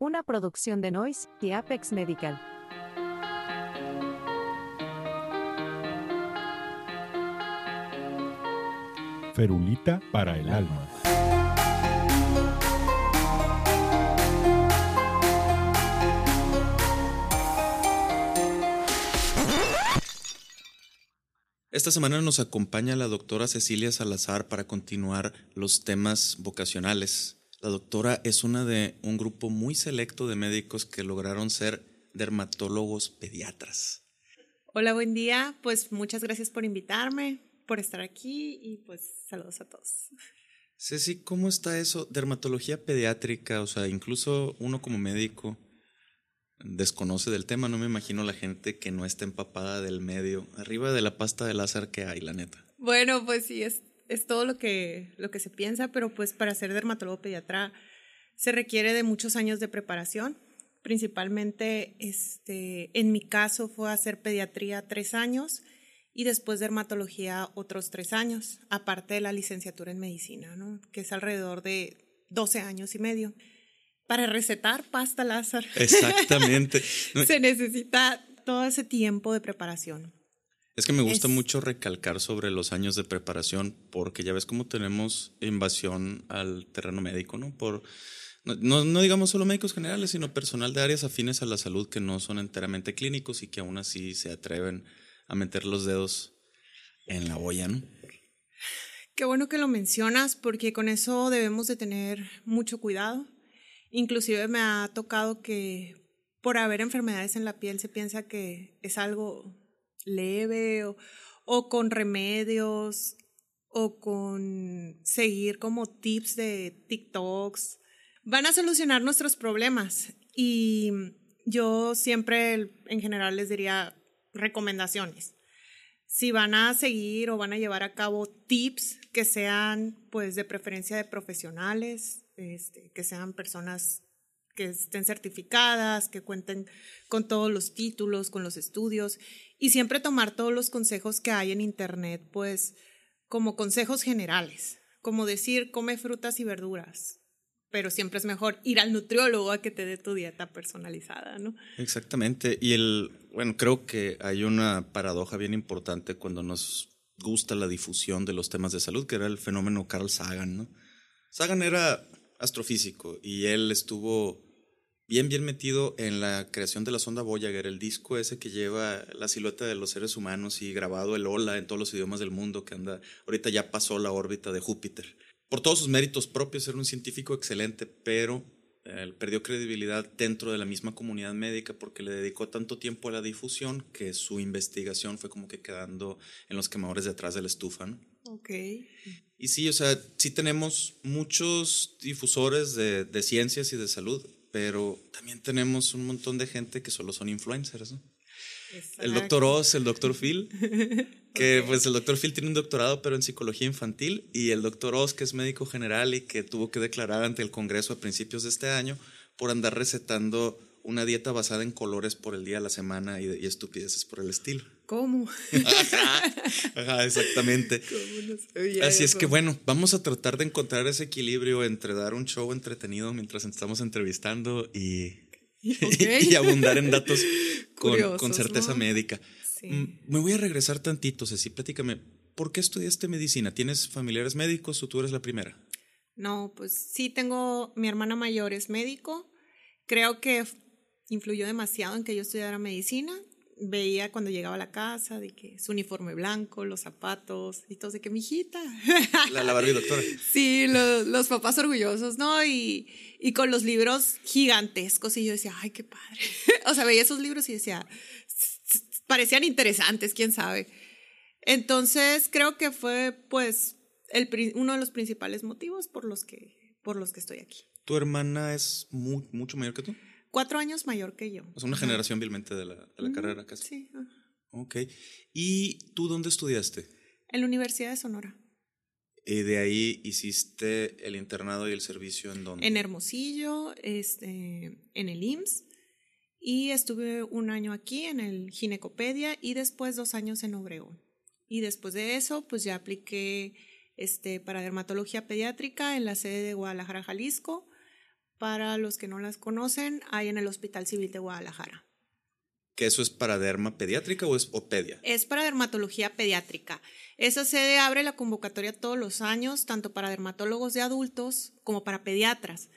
una producción de Noise y Apex Medical. Ferulita para el alma. Esta semana nos acompaña la doctora Cecilia Salazar para continuar los temas vocacionales. La doctora es una de un grupo muy selecto de médicos que lograron ser dermatólogos pediatras. Hola, buen día. Pues muchas gracias por invitarme, por estar aquí y pues saludos a todos. Ceci, ¿cómo está eso? Dermatología pediátrica, o sea, incluso uno como médico desconoce del tema, no me imagino la gente que no está empapada del medio, arriba de la pasta de láser que hay, la neta. Bueno, pues sí, es, es todo lo que, lo que se piensa, pero pues para ser dermatólogo pediatra se requiere de muchos años de preparación. Principalmente, este, en mi caso fue hacer pediatría tres años y después dermatología otros tres años, aparte de la licenciatura en medicina, ¿no? que es alrededor de 12 años y medio para recetar pasta láser. Exactamente. Se necesita todo ese tiempo de preparación. Es que me gusta mucho recalcar sobre los años de preparación porque ya ves cómo tenemos invasión al terreno médico, ¿no? Por no, no, digamos solo médicos generales, sino personal de áreas afines a la salud que no son enteramente clínicos y que aún así se atreven a meter los dedos en la olla, ¿no? Qué bueno que lo mencionas porque con eso debemos de tener mucho cuidado Inclusive me ha tocado que por haber enfermedades en la piel se piensa que es algo leve o, con remedios o con seguir como tips de TikToks. Van a solucionar nuestros problemas y yo siempre en general les diría recomendaciones. Si van a seguir o van a llevar a cabo tips que sean pues de preferencia de profesionales, este, que sean personas que estén certificadas, que cuenten con todos los títulos, con los estudios y siempre tomar todos los consejos que hay en Internet, pues como consejos generales, como decir, come frutas y verduras, pero siempre es mejor ir al nutriólogo a que te dé tu dieta personalizada, ¿no? Exactamente, y el, bueno, creo que hay una paradoja bien importante cuando nos gusta la difusión de los temas de salud, que era el fenómeno Carl Sagan, ¿no? Sagan era astrofísico y él estuvo bien, bien metido en la creación de la sonda Voyager, el disco ese que lleva la silueta de los seres humanos y grabado el hola en todos los idiomas del mundo, que anda, ahorita ya pasó la órbita de Júpiter. Por todos sus méritos propios, era un científico excelente, pero él perdió credibilidad dentro de la misma comunidad médica porque le dedicó tanto tiempo a la difusión que su investigación fue como que quedando en los quemadores detrás de la estufa. ¿no? Ok. Y sí, o sea, sí tenemos muchos difusores de, de, ciencias y de salud, pero también tenemos un montón de gente que solo son influencers, ¿no? El doctor Oz, el doctor Phil, que pues el doctor Phil tiene un doctorado pero en psicología infantil y el doctor Oz, que es médico general y que tuvo que declarar ante el Congreso a principios de este año por andar recetando una dieta basada en colores por el día de la semana y, y estupideces por el estilo. ¿Cómo? Ajá, exactamente. Así es que bueno, vamos a tratar de encontrar ese equilibrio entre dar un show entretenido mientras estamos entrevistando y, y, abundar en datos con, con certeza médica. Mm, me voy a regresar tantito, Ceci, platícame. ¿Por qué estudiaste medicina? ¿Tienes familiares médicos o tú eres la primera? No, pues sí tengo, mi hermana mayor es médico. Creo que influyó demasiado en que yo estudiara medicina veía cuando llegaba a la casa de que su uniforme blanco, los zapatos y todo, de que mi hijita. La, la Barbie doctora. Sí, los, los papás orgullosos, ¿no? Y, y, con los libros gigantescos y yo decía, ay, qué padre. o sea, veía esos libros y decía, parecían interesantes, quién sabe. Entonces, creo que fue pues el, uno de los principales motivos por los que, por los que estoy aquí. ¿Tu hermana es muy, mucho mayor que tú? Cuatro años mayor que yo. Es una generación vilmente de la, de la carrera casi. Sí. Ok. ¿Y tú dónde estudiaste? En la Universidad de Sonora. ¿Y de ahí hiciste el internado y el servicio en dónde? En Hermosillo, este, en el IMSS. Y estuve un año aquí en el Ginecopedia y después dos años en Obregón. Y después de eso, pues ya apliqué este, para dermatología pediátrica en la sede de Guadalajara, Jalisco Para los que no las conocen, hay en el Hospital Civil de Guadalajara. ¿Que eso es para derma pediátrica o es pedia? Es para dermatología pediátrica. Esa sede abre la convocatoria todos los años, tanto para dermatólogos de adultos como para pediatras.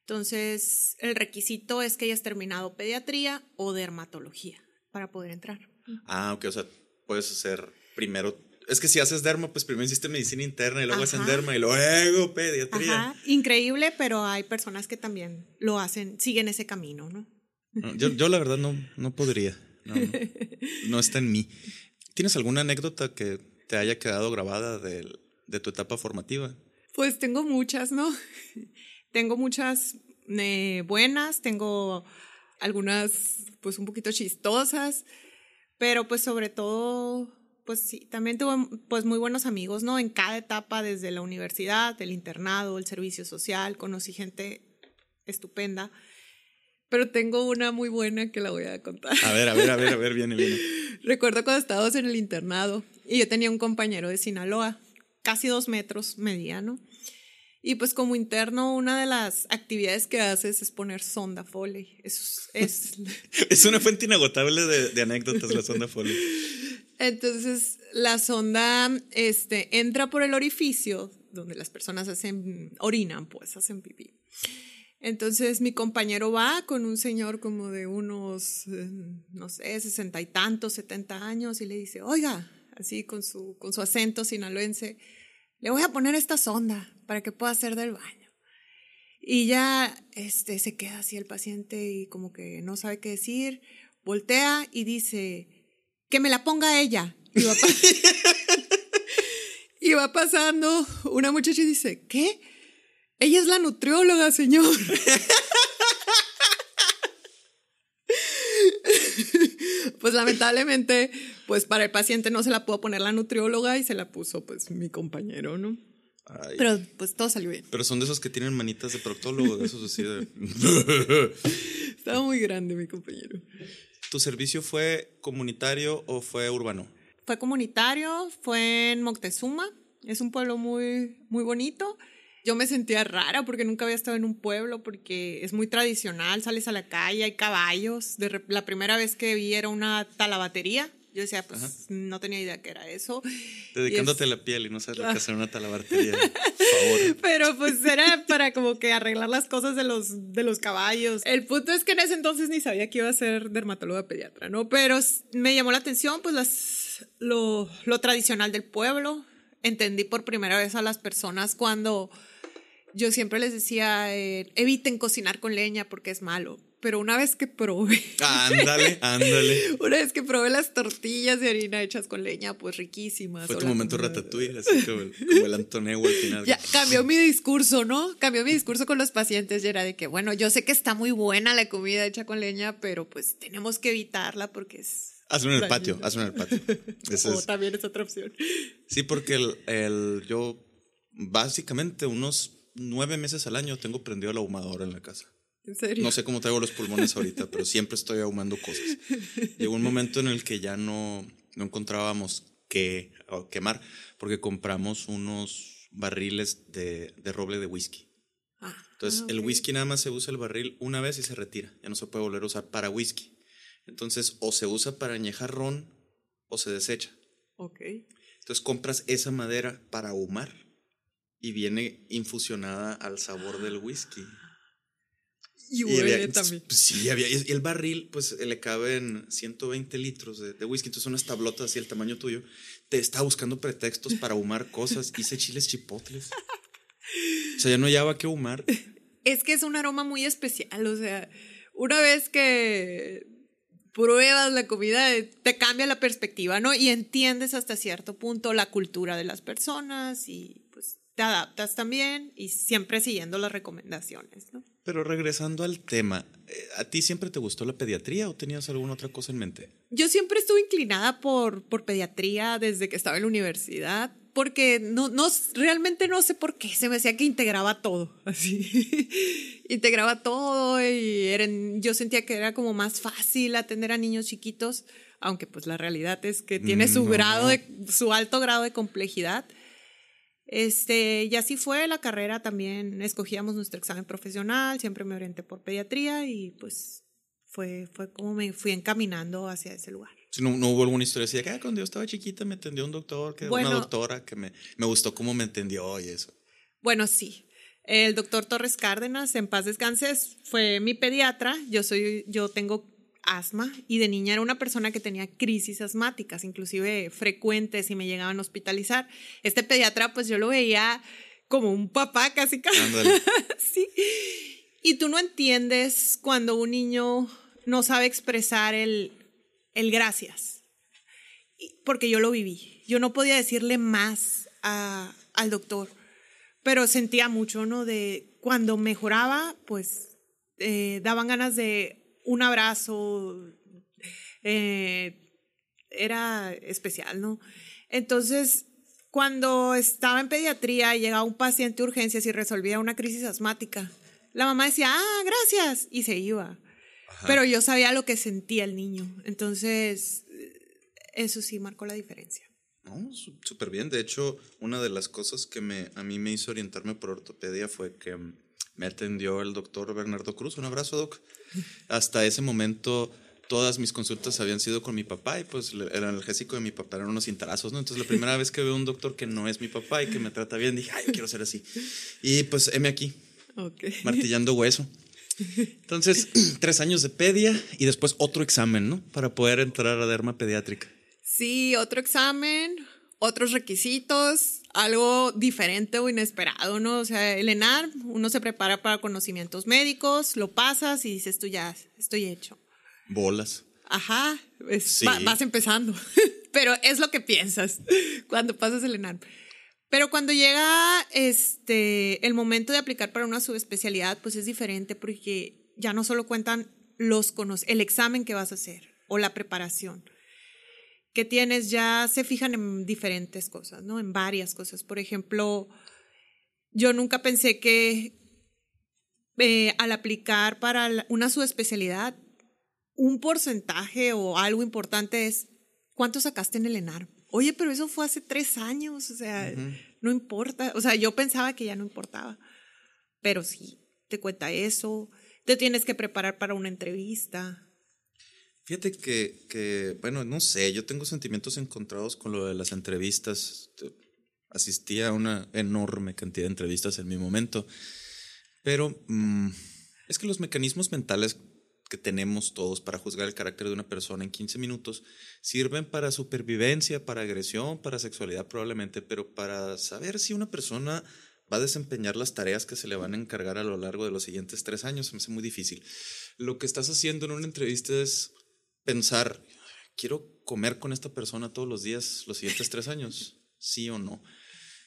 Entonces, el requisito es que hayas terminado pediatría o dermatología para poder entrar. Ah, ok, o sea, puedes hacer primero es que si haces derma, pues primero hiciste medicina interna y luego hacen derma y luego pediatría. Ajá. Increíble, pero hay personas que también lo hacen, siguen ese camino, ¿no? yo, yo, la verdad no, no podría. No, está en mí. ¿Tienes alguna anécdota que te haya quedado grabada de, de tu etapa formativa? Pues tengo muchas, ¿no? tengo muchas eh, buenas, tengo algunas pues un poquito chistosas, pero pues sobre todo pues sí, también tuve pues muy buenos amigos, ¿no? En cada etapa, desde la universidad, el internado, el servicio social, conocí gente estupenda. Pero tengo una muy buena que la voy a contar. A ver, a ver, a ver, a ver, viene, viene. Recuerdo cuando estábamos en el internado y yo tenía un compañero de Sinaloa, casi dos metros mediano. Y pues como interno, una de las actividades que haces es poner sonda Foley. Eso es... Es, una fuente inagotable de, de anécdotas la sonda Foley. Entonces, la sonda este, entra por el orificio donde las personas hacen, orinan, pues, hacen pipí. Entonces, mi compañero va con un señor como de unos, eh, no sé, sesenta y tantos, setenta años, y le dice, oiga, así con su, con su acento sinaloense, le voy a poner esta sonda para que pueda hacer del baño. Y ya este, se queda así el paciente y como que no sabe qué decir, voltea y dice, que me la ponga ella. Y va, pasando una muchacha y dice, ¿qué? Ella es la nutrióloga, señor. pues lamentablemente, pues para el paciente no se la pudo poner la nutrióloga y se la puso pues mi compañero, ¿no? Pero pues todo salió bien. Pero son de esos que tienen manitas de proctólogo, de esos así de... Estaba muy grande mi compañero. ¿Tu servicio fue comunitario o fue urbano? Fue comunitario, fue en Moctezuma. Es un pueblo muy, muy bonito. Yo me sentía rara porque nunca había estado en un pueblo, porque es muy tradicional, sales a la calle, hay caballos. La primera vez que vi era una talabatería yo decía, pues no tenía idea que era eso. Dedicándote la piel y no sabes lo que hacer una talabartería. Favor. Pero pues era para como que arreglar las cosas de los, de los caballos. El punto es que en ese entonces ni sabía que iba a ser dermatóloga pediatra, ¿no? Pero me llamó la atención pues las, lo, lo tradicional del pueblo. Entendí por primera vez a las personas cuando yo siempre les decía, eh, eviten cocinar con leña porque es malo pero una vez que probé. Ándale, ándale. una vez que probé las tortillas de harina hechas con leña, pues riquísimas. Fue tu momento ratatouille, así como el, como el al final. Ya, cambió mi discurso, ¿no? Cambió mi discurso con los pacientes y era de que, bueno, yo sé que está muy buena la comida hecha con leña, pero pues tenemos que evitarla porque es. Hazlo en el patio, hazlo en el patio. o también es otra opción. Sí, porque el, el, yo básicamente unos nueve meses al año tengo prendido el ahumador en la casa. No sé cómo traigo los pulmones ahorita, pero siempre estoy ahumando cosas. Llegó un momento en el que ya no, no encontrábamos qué quemar, porque compramos unos barriles de, de roble de whisky. Ah, Entonces, el whisky nada más se usa el barril una vez y se retira. Ya no se puede volver a usar para whisky. Entonces, o se usa para añejar ron o se desecha. Ok. Entonces, compras esa madera para ahumar y viene infusionada al sabor del whisky. Y, huele también. Pues, sí, había. Y el barril, pues le caben 120 litros de, whisky. Entonces, unas tablotas así, el tamaño tuyo. Te está buscando pretextos para ahumar cosas. Hice chiles chipotles. O sea, ya no hallaba que ahumar. Es que es un aroma muy especial. O sea, una vez que pruebas la comida, te cambia la perspectiva, ¿no? Y entiendes hasta cierto punto la cultura de las personas y te adaptas también y siempre siguiendo las recomendaciones, ¿no? Pero regresando al tema, eh, ¿a ti siempre te gustó la pediatría o tenías alguna otra cosa en mente? Yo siempre estuve inclinada por, por pediatría desde que estaba en la universidad, porque no, no, realmente no sé por qué, se me decía que integraba todo, así, integraba todo y yo sentía que era como más fácil atender a niños chiquitos, aunque pues la realidad es que tiene su grado de, su alto grado de complejidad. Este, y así fue la carrera también, escogíamos nuestro examen profesional, siempre me orienté por pediatría y pues fue, fue como me fui encaminando hacia ese lugar. No, no hubo alguna historia así de que ah, cuando yo estaba chiquita me atendió un doctor, que Bueno. una doctora que me, me gustó cómo me entendió y eso. Bueno, sí. El doctor Torres Cárdenas, en paz descanses, fue mi pediatra. Yo soy, yo tengo asma y de niña era una persona que tenía crisis asmáticas, inclusive frecuentes y me llegaban a hospitalizar. Este pediatra, pues yo lo veía como un papá casi casi. Sí. Y tú no entiendes cuando un niño no sabe expresar el, el gracias. Porque yo lo viví. Yo no podía decirle más a- al doctor, pero sentía mucho, ¿no? De cuando mejoraba, pues eh, daban ganas de un abrazo. eh, era especial, ¿no? Entonces, cuando estaba en pediatría y llegaba un paciente de urgencias y resolvía una crisis asmática, la mamá decía, ah, gracias, y se iba. Pero yo sabía lo que sentía el niño. Entonces, eso sí marcó la diferencia. No, súper bien. De hecho, una de las cosas que me, a mí me hizo orientarme por ortopedia fue que mm, me atendió el doctor Bernardo Cruz. Un abrazo, doc. Hasta ese momento, todas mis consultas habían sido con mi papá y pues el analgésico de mi papá eran unos cintarazos, ¿no? Entonces, la primera vez que veo un doctor que no es mi papá y que me trata bien, dije, ay, yo quiero ser así. Y pues, heme aquí, Ok. martillando hueso. Entonces, tres años de pedia y después otro examen, ¿no? Para poder entrar a derma pediátrica. Sí, otro examen, otros requisitos, algo diferente o inesperado, ¿no? O sea, el ENAR, uno se prepara para conocimientos médicos, lo pasas y dices tú ya, estoy hecho. Bolas. Ajá, es- Sí. va- vas empezando. Pero es lo que piensas cuando pasas el ENAR. Pero cuando llega este, el momento de aplicar para una subespecialidad, pues es diferente porque ya no solo cuentan los cono- el examen que vas a hacer o la preparación que tienes, ya se fijan en diferentes cosas, ¿no? En varias cosas. Por ejemplo, yo nunca pensé que eh, al aplicar para una subespecialidad, un porcentaje o algo importante es cuánto sacaste en el ENAR. Oye, pero eso fue hace tres años, o sea, no importa. O sea, yo pensaba que ya no importaba, pero sí, te cuenta eso, te tienes que preparar para una entrevista. Fíjate que, que, bueno, no sé, yo tengo sentimientos encontrados con lo de las entrevistas. Asistí a una enorme cantidad de entrevistas en mi momento, pero mm, es que los mecanismos mentales que tenemos todos para juzgar el carácter de una persona en 15 minutos sirven para supervivencia, para agresión, para sexualidad probablemente, pero para saber si una persona va a desempeñar las tareas que se le van a encargar a lo largo de los siguientes tres años se me hace muy difícil. Lo que estás haciendo en una entrevista es pensar, quiero comer con esta persona todos los días los siguientes tres años, sí o no.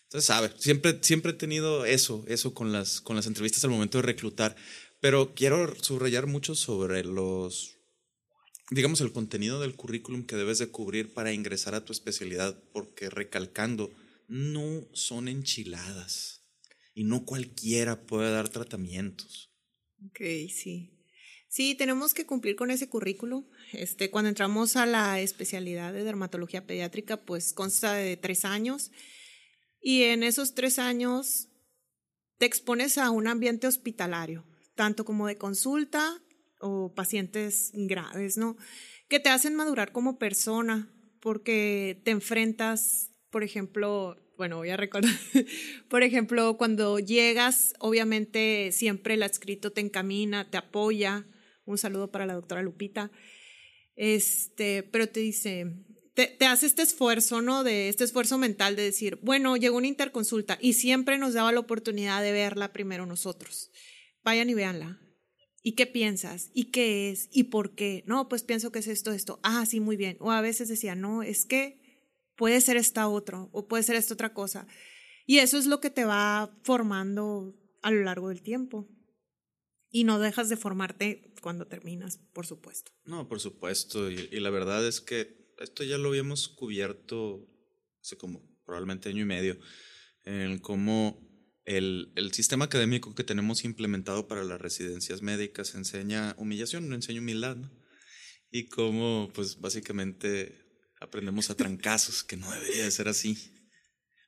Entonces, sabe, siempre, siempre he tenido eso, eso con las, con las entrevistas al momento de reclutar, pero quiero subrayar mucho sobre los, digamos, el contenido del currículum que debes de cubrir para ingresar a tu especialidad, porque recalcando, no son enchiladas y no cualquiera puede dar tratamientos. Ok, sí. Sí, tenemos que cumplir con ese currículo. Este, cuando entramos a la especialidad de dermatología pediátrica, pues consta de tres años. Y en esos tres años te expones a un ambiente hospitalario, tanto como de consulta o pacientes graves, ¿no? Que te hacen madurar como persona, porque te enfrentas, por ejemplo, bueno, voy a recordar, por ejemplo, cuando llegas, obviamente siempre el adscrito te encamina, te apoya. Un saludo para la doctora Lupita. Este, pero te dice, te, te hace este esfuerzo, ¿no? De este esfuerzo mental de decir, bueno, llegó una interconsulta y siempre nos daba la oportunidad de verla primero nosotros. Vayan y véanla. ¿Y qué piensas? ¿Y qué es? ¿Y por qué? No, pues pienso que es esto, esto. Ah, sí, muy bien. O a veces decía, no, es que puede ser esta otra o puede ser esta otra cosa. Y eso es lo que te va formando a lo largo del tiempo. Y no dejas de formarte cuando terminas, por supuesto. No, por supuesto. Y, y la verdad es que esto ya lo habíamos cubierto hace como probablemente año y medio, en cómo el, el sistema académico que tenemos implementado para las residencias médicas enseña humillación, no enseña humildad, ¿no? Y cómo, pues básicamente aprendemos a trancazos, que no debería de ser así.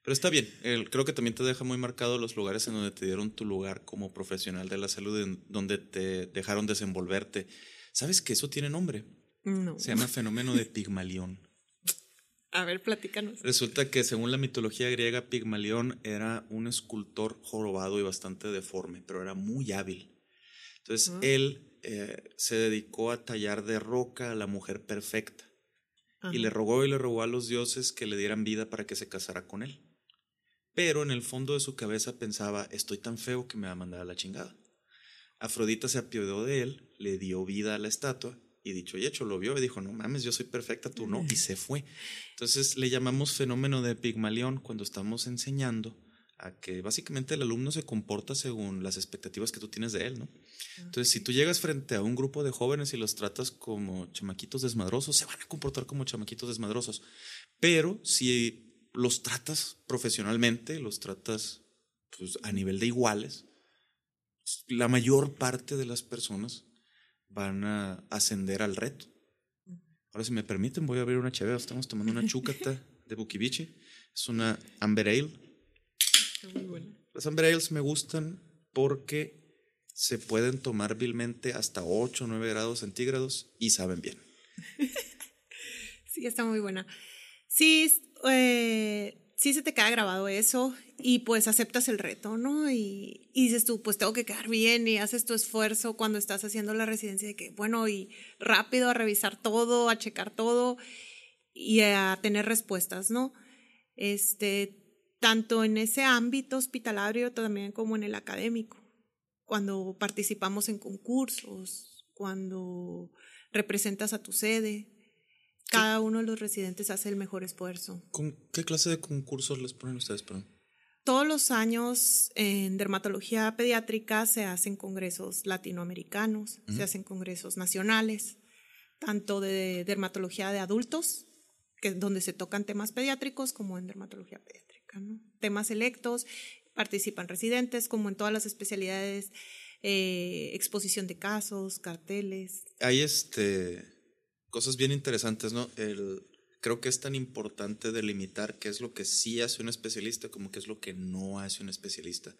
Pero está bien, creo que también te deja muy marcado los lugares en donde te dieron tu lugar como profesional de la salud, en donde te dejaron desenvolverte. ¿Sabes que eso tiene nombre? No. Se llama fenómeno de Pigmalión. A ver, platícanos. Resulta que según la mitología griega, Pigmalión era un escultor jorobado y bastante deforme, pero era muy hábil. Entonces él eh, se dedicó a tallar de roca a la mujer perfecta y le rogó y le rogó a los dioses que le dieran vida para que se casara con él pero en el fondo de su cabeza pensaba, estoy tan feo que me va a mandar a la chingada. Afrodita se apiadó de él, le dio vida a la estatua y dicho y hecho lo vio y dijo, no mames, yo soy perfecta, tú no, y se fue. Entonces le llamamos fenómeno de Pigmalión cuando estamos enseñando a que básicamente el alumno se comporta según las expectativas que tú tienes de él, ¿no? Entonces, si tú llegas frente a un grupo de jóvenes y los tratas como chamaquitos desmadrosos, se van a comportar como chamaquitos desmadrosos. Pero si los tratas profesionalmente, los tratas pues, a nivel de iguales, la mayor parte de las personas van a ascender al reto. Ahora, si me permiten, voy a abrir una chévere. Estamos tomando una chúcata de Bukibichi. Es una Amber Ale. muy buena. Las Amber Ales me gustan porque se pueden tomar vilmente hasta 8 o 9 grados centígrados y saben bien. sí, está muy buena. Sí, eh, sí se te queda grabado eso y pues aceptas el reto, ¿no? Y, dices tú, pues tengo que quedar bien y haces tu esfuerzo cuando estás haciendo la residencia de que, bueno, y rápido a revisar todo, a checar todo y a tener respuestas, ¿no? Este, tanto en ese ámbito hospitalario también como en el académico, cuando participamos en concursos, cuando representas a tu sede, cada uno de los residentes hace el mejor esfuerzo. ¿Con qué clase de concursos les ponen ustedes, perdón? Todos los años en dermatología pediátrica se hacen congresos latinoamericanos, se hacen congresos nacionales, tanto de dermatología de adultos, que es donde se tocan temas pediátricos, como en dermatología pediátrica. ¿no? Temas electos, participan residentes, como en todas las especialidades, eh, exposición de casos, carteles. Hay este cosas bien interesantes, ¿no? El, creo que es tan importante delimitar qué es lo que sí hace un especialista como qué es lo que no hace un especialista.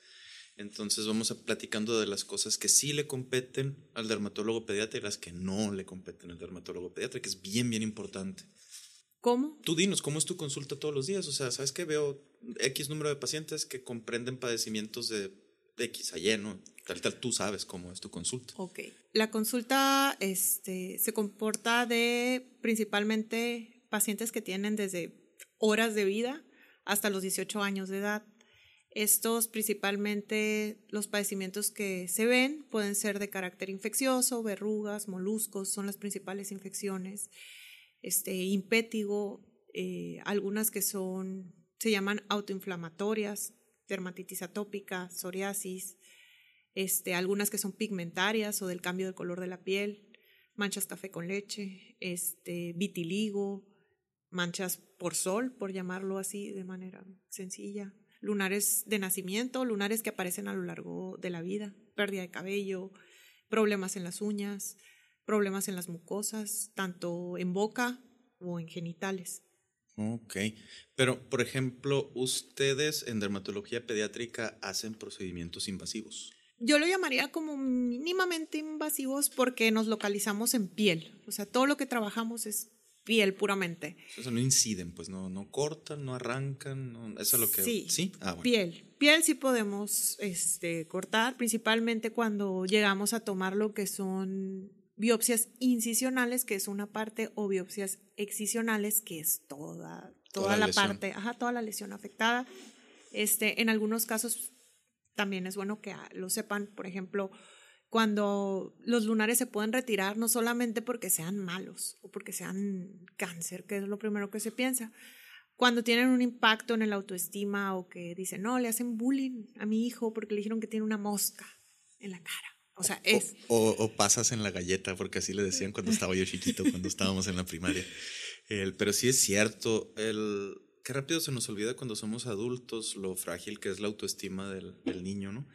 Entonces vamos a platicando de las cosas que sí le competen al dermatólogo pediatra y las que no le competen al dermatólogo pediatra, que es bien, bien importante. ¿Cómo? Tú dinos, ¿cómo es tu consulta todos los días? O sea, ¿sabes que Veo X número de pacientes que comprenden padecimientos de X a Y, ¿no? Tal, tal, tú sabes cómo es tu consulta. Ok. La consulta este, se comporta de principalmente pacientes que tienen desde horas de vida hasta los 18 años de edad. Estos principalmente los padecimientos que se ven pueden ser de carácter infeccioso, verrugas, moluscos, son las principales infecciones, este, impétigo, eh, algunas que son, se llaman autoinflamatorias, dermatitis atópica, psoriasis, este, algunas que son pigmentarias o del cambio de color de la piel, manchas café con leche, este, vitiligo, manchas por sol, por llamarlo así de manera sencilla, lunares de nacimiento, lunares que aparecen a lo largo de la vida, pérdida de cabello, problemas en las uñas, problemas en las mucosas, tanto en boca o en genitales. Ok, pero por ejemplo, ustedes en dermatología pediátrica hacen procedimientos invasivos. Yo lo llamaría como mínimamente invasivos porque nos localizamos en piel. O sea, todo lo que trabajamos es piel puramente. Eso no inciden, pues no, no cortan, no arrancan, eso es lo que... Sí, ¿sí? Ah, bueno. piel. Piel sí podemos este, cortar, principalmente cuando llegamos a tomar lo que son biopsias incisionales, que es una parte, o biopsias excisionales, que es toda, toda, la parte, ajá, toda la lesión afectada. Este, en algunos casos también es bueno que ah, lo sepan, por ejemplo, cuando los lunares se pueden retirar no solamente porque sean malos o porque sean cáncer, que es lo primero que se piensa, cuando tienen un impacto en el autoestima o que dicen, no, le hacen bullying a mi hijo porque le dijeron que tiene una mosca en la cara. O sea, es... O, pasas en la galleta, porque así le decían cuando estaba yo chiquito, cuando estábamos en la primaria. El, pero sí es cierto, el, qué rápido se nos olvida cuando somos adultos lo frágil que es la autoestima del, niño, ¿no?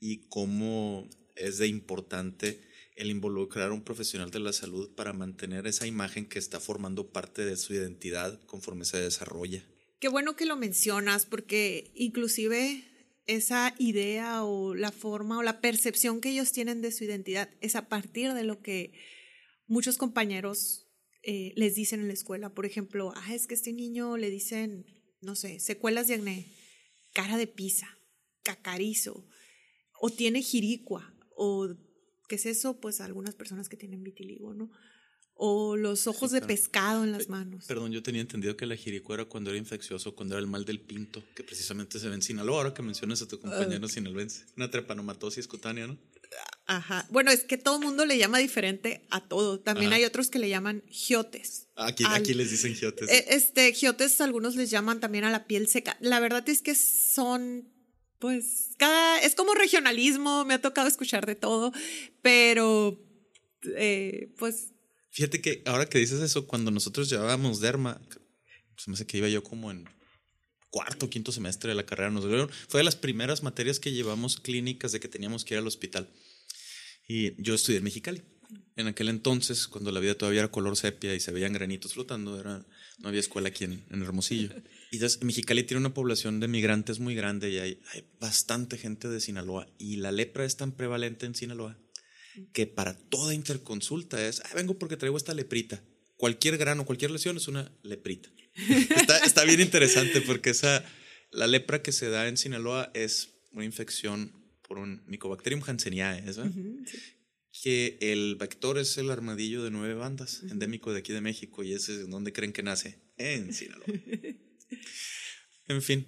Y cómo es de importante el involucrar a un profesional de la salud para mantener esa imagen que está formando parte de su identidad conforme se desarrolla. Qué bueno que lo mencionas porque inclusive esa idea o la forma o la percepción que ellos tienen de su identidad es a partir de lo que muchos compañeros eh, les dicen en la escuela. Por ejemplo, ah, es que este niño le dicen, no sé, secuelas de acné, cara de pizza, cacarizo, o tiene jiricua, o qué es eso, pues algunas personas que tienen vitiligo, ¿no? O los ojos de pescado en las manos. Perdón, yo tenía entendido que la jiricua era cuando era infeccioso, cuando era el mal del pinto, que precisamente se ve en Sinaloa, ahora que mencionas a tu compañero uh, sinaloense. Una trepanomatosis cutánea, ¿no? Ajá. Bueno, es que todo el mundo le llama diferente a todo. También hay otros que le llaman giotes. Aquí, aquí les dicen giotes. Eh, este, giotes algunos les llaman también a la piel seca. La verdad es que son pues cada, es como regionalismo, me ha tocado escuchar de todo, pero eh, pues... Fíjate que ahora que dices eso, cuando nosotros llevábamos derma, se me hace que iba yo como en cuarto quinto semestre de la carrera, nos fue de las primeras materias que llevamos clínicas de que teníamos que ir al hospital. Y yo estudié en Mexicali. En aquel entonces, cuando la vida todavía era color sepia y se veían granitos flotando, era, no había escuela aquí en, en Hermosillo. Y entonces, Mexicali tiene una población de migrantes muy grande y hay, hay bastante gente de Sinaloa. Y la lepra es tan prevalente en Sinaloa que para toda interconsulta es, ah, vengo porque traigo esta leprita. Cualquier grano, cualquier lesión es una leprita. está, está bien interesante porque esa, la lepra que se da en Sinaloa es una infección por un Mycobacterium hanseníae, que el vector es el armadillo de nueve bandas, endémico de aquí de México, y ese es donde creen que nace, en Sinaloa. en fin,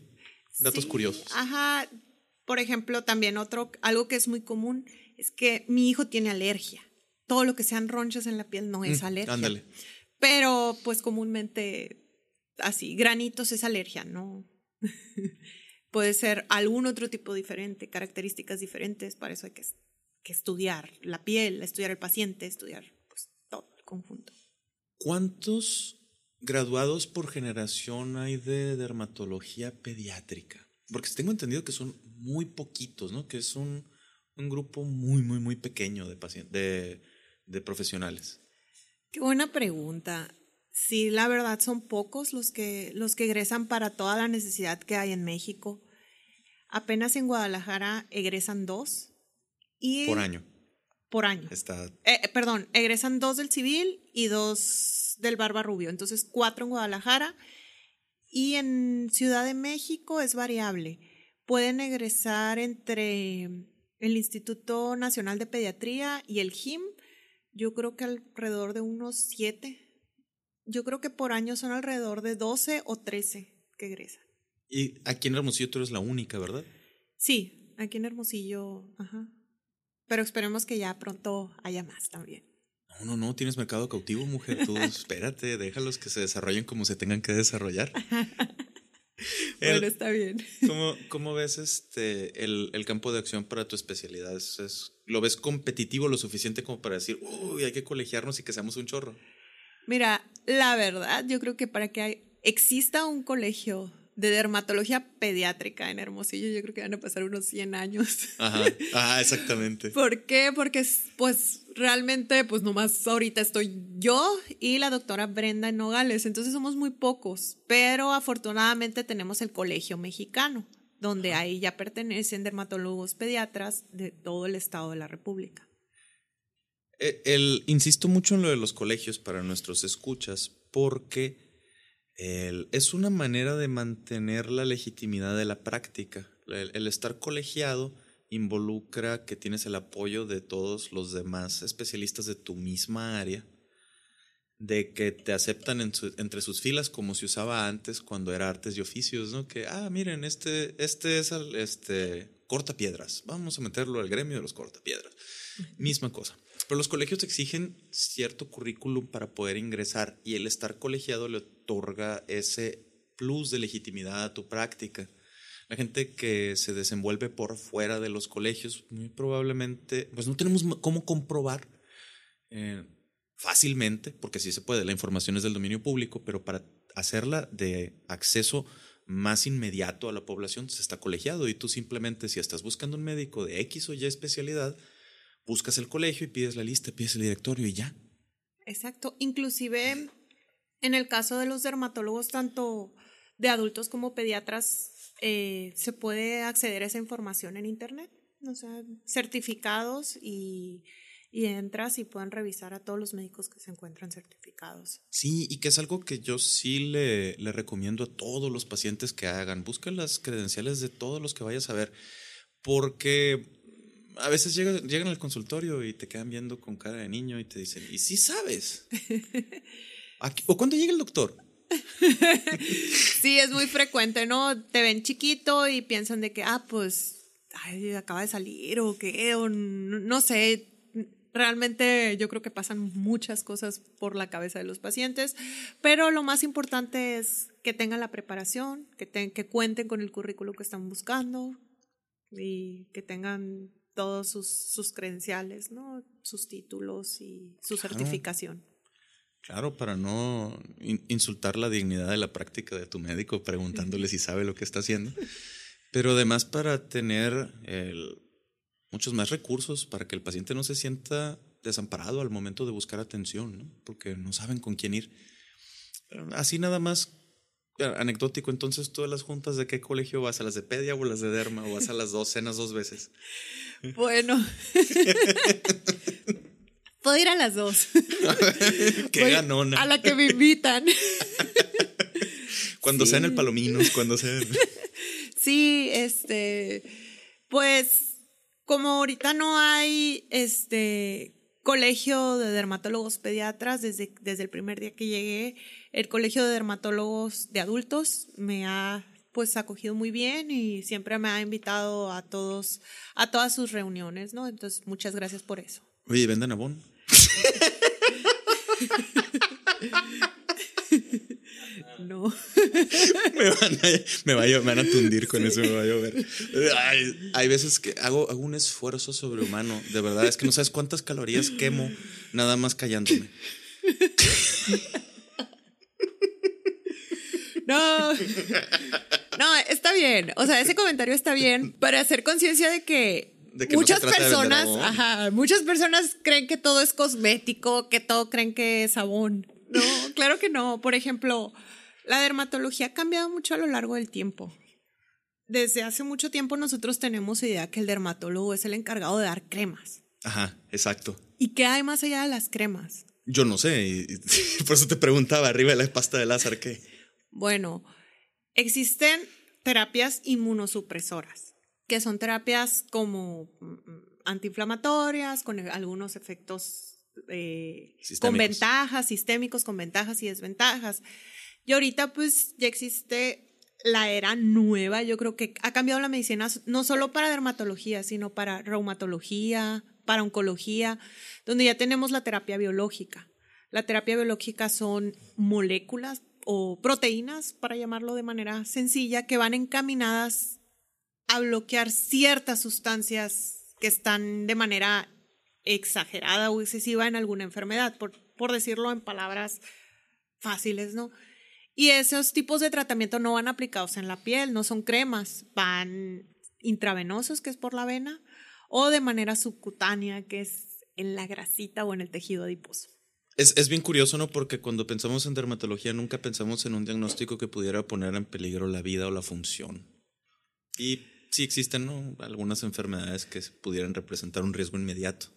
datos curiosos. Ajá. Por ejemplo, también otro, algo que es muy común es que mi hijo tiene alergia. Todo lo que sean ronchas en la piel no es mm, alergia. Ándale. Pero, pues comúnmente, así, granitos es alergia, ¿no? Puede ser algún otro tipo diferente, características diferentes, para eso hay que, que estudiar la piel, estudiar el paciente, estudiar pues, todo el conjunto. ¿Cuántos graduados por generación hay de dermatología pediátrica? Porque tengo entendido que son muy poquitos, ¿no? Que es un, un grupo muy, muy, muy pequeño de, de, de profesionales. Qué buena pregunta. Sí, la verdad son pocos los que, los que egresan para toda la necesidad que hay en México. Apenas en Guadalajara egresan dos. Y por año. Por año. Está... Eh, perdón, egresan dos del civil y dos del Barba Rubio. Entonces, cuatro en Guadalajara. Y en Ciudad de México es variable. Pueden egresar entre el Instituto Nacional de Pediatría y el GIM. Yo creo que alrededor de unos siete. Yo creo que por año son alrededor de 12 o 13 que egresan. Y aquí en Hermosillo tú eres la única, ¿verdad? Sí, aquí en Hermosillo, ajá. Pero esperemos que ya pronto haya más también. No, no, no, tienes mercado cautivo, mujer. Tú espérate, déjalos que se desarrollen como se tengan que desarrollar. bueno, está bien. ¿cómo, ¿Cómo, ves este, el, el, campo de acción para tu especialidad? ¿Es, lo ves competitivo lo suficiente como para decir, uy, hay que colegiarnos y que seamos un chorro? Mira, la verdad, yo creo que para que exista un colegio de dermatología pediátrica en Hermosillo, yo creo que van a pasar unos 100 años. Ajá, ah, exactamente. ¿Por qué? Porque pues realmente pues nomás ahorita estoy yo y la doctora Brenda Nogales, entonces somos muy pocos, pero afortunadamente tenemos el Colegio Mexicano, donde ahí ya pertenecen dermatólogos pediatras de todo el estado de la República. Eh, el, insisto mucho en lo de los colegios para nuestros escuchas, porque es una manera de mantener la legitimidad de la práctica. El, estar colegiado involucra que tienes el apoyo de todos los demás especialistas de tu misma área, de que te aceptan entre sus filas como se usaba antes cuando era artes y oficios, ¿no? Que, ah, miren, este, este es el, este, cortapiedras, vamos a meterlo al gremio de los cortapiedras. Misma cosa. Pero los colegios exigen cierto currículum para poder ingresar y el estar colegiado le otorga ese plus de legitimidad a tu práctica. La gente que se desenvuelve por fuera de los colegios, muy probablemente, pues no tenemos cómo comprobar eh, fácilmente, porque sí se puede, la información es del dominio público, pero para hacerla de acceso más inmediato a la población se está colegiado y tú simplemente si estás buscando un médico de X o Y especialidad, buscas el colegio y pides la lista, pides el directorio y ya. Exacto. Inclusive en el caso de los dermatólogos, tanto de adultos como pediatras eh, se puede acceder a esa información en Internet. O sea, certificados y, y entras y pueden revisar a todos los médicos que se encuentran certificados. Sí, y que es algo que yo sí le, le recomiendo a todos los pacientes que hagan. Busca las credenciales de todos los que vayas a ver, porque a veces llegan, llegan al consultorio y te quedan viendo con cara de niño y te dicen, ¿y sí sabes? Aquí- ¿O cuándo llega el doctor? Sí, es muy frecuente, ¿no? Te ven chiquito y piensan de que, ah, pues, ay, acaba de salir o qué, o n- no sé. Realmente yo creo que pasan muchas cosas por la cabeza de los pacientes, pero lo más importante es que tengan la preparación, que, te- que cuenten con el currículo que están buscando y que tengan todos sus, sus credenciales, ¿no? Sus títulos y su Claro. certificación. Claro, para no in- insultar la dignidad de la práctica de tu médico preguntándole si sabe lo que está haciendo, pero además para tener el- muchos más recursos para que el paciente no se sienta desamparado al momento de buscar atención, ¿no? porque no saben con quién ir. Así nada más anecdótico, entonces tú a las juntas de qué colegio vas, a las de pedia o las de derma o vas a las dos cenas dos veces. Bueno. Puedo ir a las dos. qué Voy ganona. A la que me invitan. Cuando sean el Sí. palominos, cuando sean... Sí, este, pues como ahorita no hay este colegio de dermatólogos pediatras desde, desde el primer día que llegué, el colegio de dermatólogos de adultos me ha pues acogido muy bien y siempre me ha invitado a todos a todas sus reuniones, ¿no? Entonces, muchas gracias por eso. Oye, ¿venden abón? No. me, van a, me, va a llo- me van a tundir con eso, me va a llover. Ay, hay veces que hago, hago un esfuerzo sobrehumano, de verdad, es que no sabes cuántas calorías quemo nada más callándome. No. No, está bien. O sea, ese comentario está bien para hacer conciencia de que, no muchas personas, jabón. ajá, muchas personas creen que todo es cosmético, que todo creen que es sabón. No, claro que no. Por ejemplo, la dermatología ha cambiado mucho a lo largo del tiempo. Desde hace mucho tiempo nosotros tenemos idea que el dermatólogo es el encargado de dar cremas. Ajá, exacto. ¿Y qué hay más allá de las cremas? Yo no sé, y- y por eso te preguntaba, arriba de la pasta de Lázaro, ¿qué? Bueno, existen terapias inmunosupresoras, que son terapias como mm, antiinflamatorias, con algunos efectos eh, con ventajas, sistémicos, con ventajas y desventajas. Y ahorita pues ya existe la era nueva, yo creo que ha cambiado la medicina no solo para dermatología, sino para reumatología, para oncología, donde ya tenemos la terapia biológica. La terapia biológica son moléculas o proteínas, para llamarlo de manera sencilla, que van encaminadas a bloquear ciertas sustancias que están de manera exagerada o excesiva en alguna enfermedad, por, por decirlo en palabras fáciles, ¿no? Y esos tipos de tratamiento no van aplicados en la piel, no son cremas, van intravenosos, que es por la vena, o de manera subcutánea, que es en la grasita o en el tejido adiposo. Es, es bien curioso, ¿no? Porque cuando pensamos en dermatología nunca pensamos en un diagnóstico que pudiera poner en peligro la vida o la función. Y sí existen ¿no? algunas enfermedades que pudieran representar un riesgo inmediato.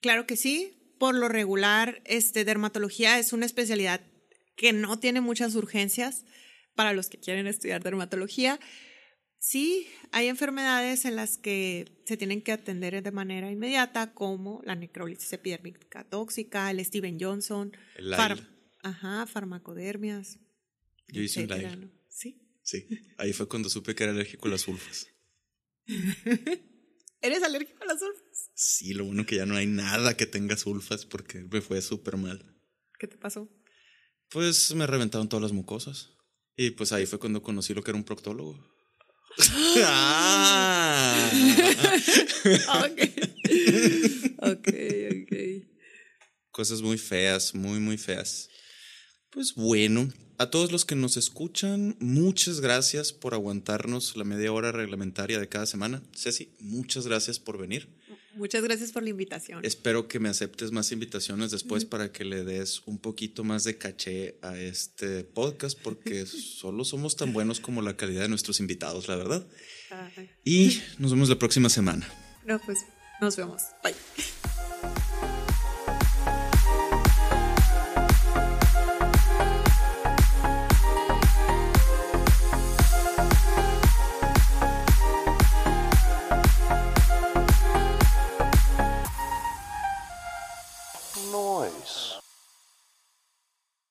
Claro que sí. Por lo regular, este, dermatología es una especialidad que no tiene muchas urgencias para los que quieren estudiar dermatología. Sí, hay enfermedades en las que se tienen que atender de manera inmediata, como la necrólisis epidérmica tóxica, el Steven Johnson, El far- ajá, farmacodermias. Yo hice un etcétera. ¿no? Sí. Sí, ahí fue cuando supe que era alérgico a las sulfas. ¿Eres alérgico a las sulfas? Sí, lo bueno que ya no hay nada que tenga sulfas porque me fue súper mal. ¿Qué te pasó? Pues me reventaron todas las mucosas. Y pues ahí fue cuando conocí lo que era un proctólogo. ¡Ah! ok. ok, ok. Cosas muy feas, muy, muy feas. Pues bueno, a todos los que nos escuchan, muchas gracias por aguantarnos la media hora reglamentaria de cada semana. Ceci, muchas gracias por venir. Muchas gracias por la invitación. Espero que me aceptes más invitaciones después para que le des un poquito más de caché a este podcast, porque solo somos tan buenos como la calidad de nuestros invitados, la verdad. Y nos vemos la próxima semana. No, pues nos vemos. Bye.